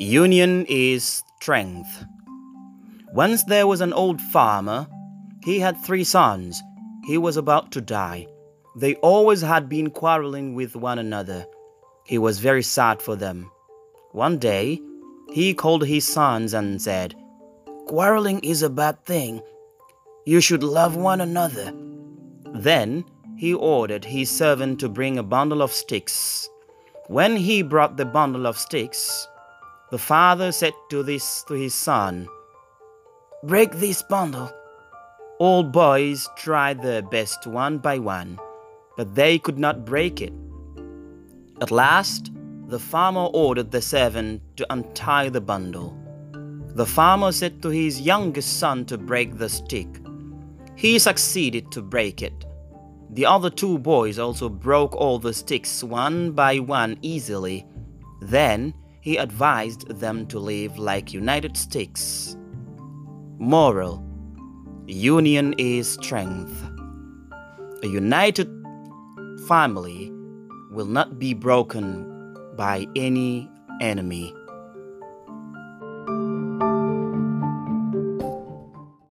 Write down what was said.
Union is strength. Once there was an old farmer. He had three sons. He was about to die. They always had been quarreling with one another. He was very sad for them. One day, he called his sons and said, Quarreling is a bad thing. You should love one another. Then he ordered his servant to bring a bundle of sticks. When he brought the bundle of sticks, the father said to this to his son, Break this bundle. All boys tried their best one by one, but they could not break it. At last, the farmer ordered the servant to untie the bundle. The farmer said to his youngest son to break the stick. He succeeded to break it. The other two boys also broke all the sticks one by one easily. Then he advised them to live like united sticks. Moral Union is strength. A united family will not be broken by any enemy.